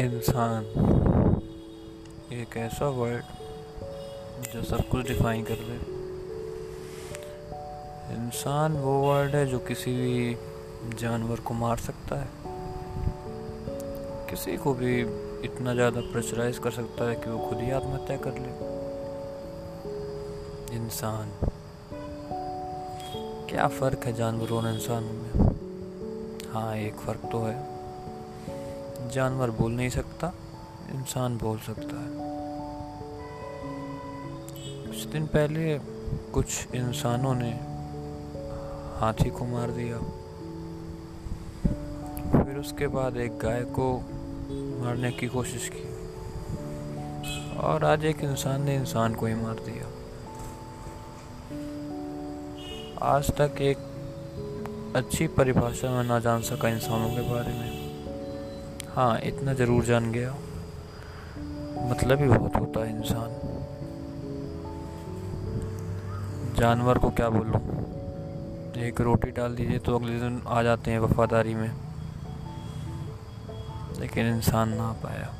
इंसान। एक ऐसा वर्ड जो सब कुछ डिफाइन कर दे। इंसान वो वर्ड है जो किसी भी जानवर को मार सकता है। किसी को भी इतना ज़्यादा प्रेशराइज कर सकता है कि वो खुद ही आत्महत्या कर ले। इंसान। क्या फ़र्क है जानवरों और इंसानों में? हाँ एक फ़र्क तो है। जानवर बोल नहीं सकता, इंसान बोल सकता है। कुछ दिन पहले कुछ इंसानों ने हाथी को मार दिया। फिर उसके बाद एक गाय को मारने की कोशिश की। और आज एक इंसान ने इंसान को ही मार दिया। आज तक एक अच्छी परिभाषा में ना जान सका इंसानों के बारे में। हाँ इतना ज़रूर जान गया मतलब ही बहुत होता है इंसान। जानवर को क्या बोलूँ? एक रोटी डाल दीजिए तो अगले दिन आ जाते हैं वफादारी में। लेकिन इंसान ना पाया।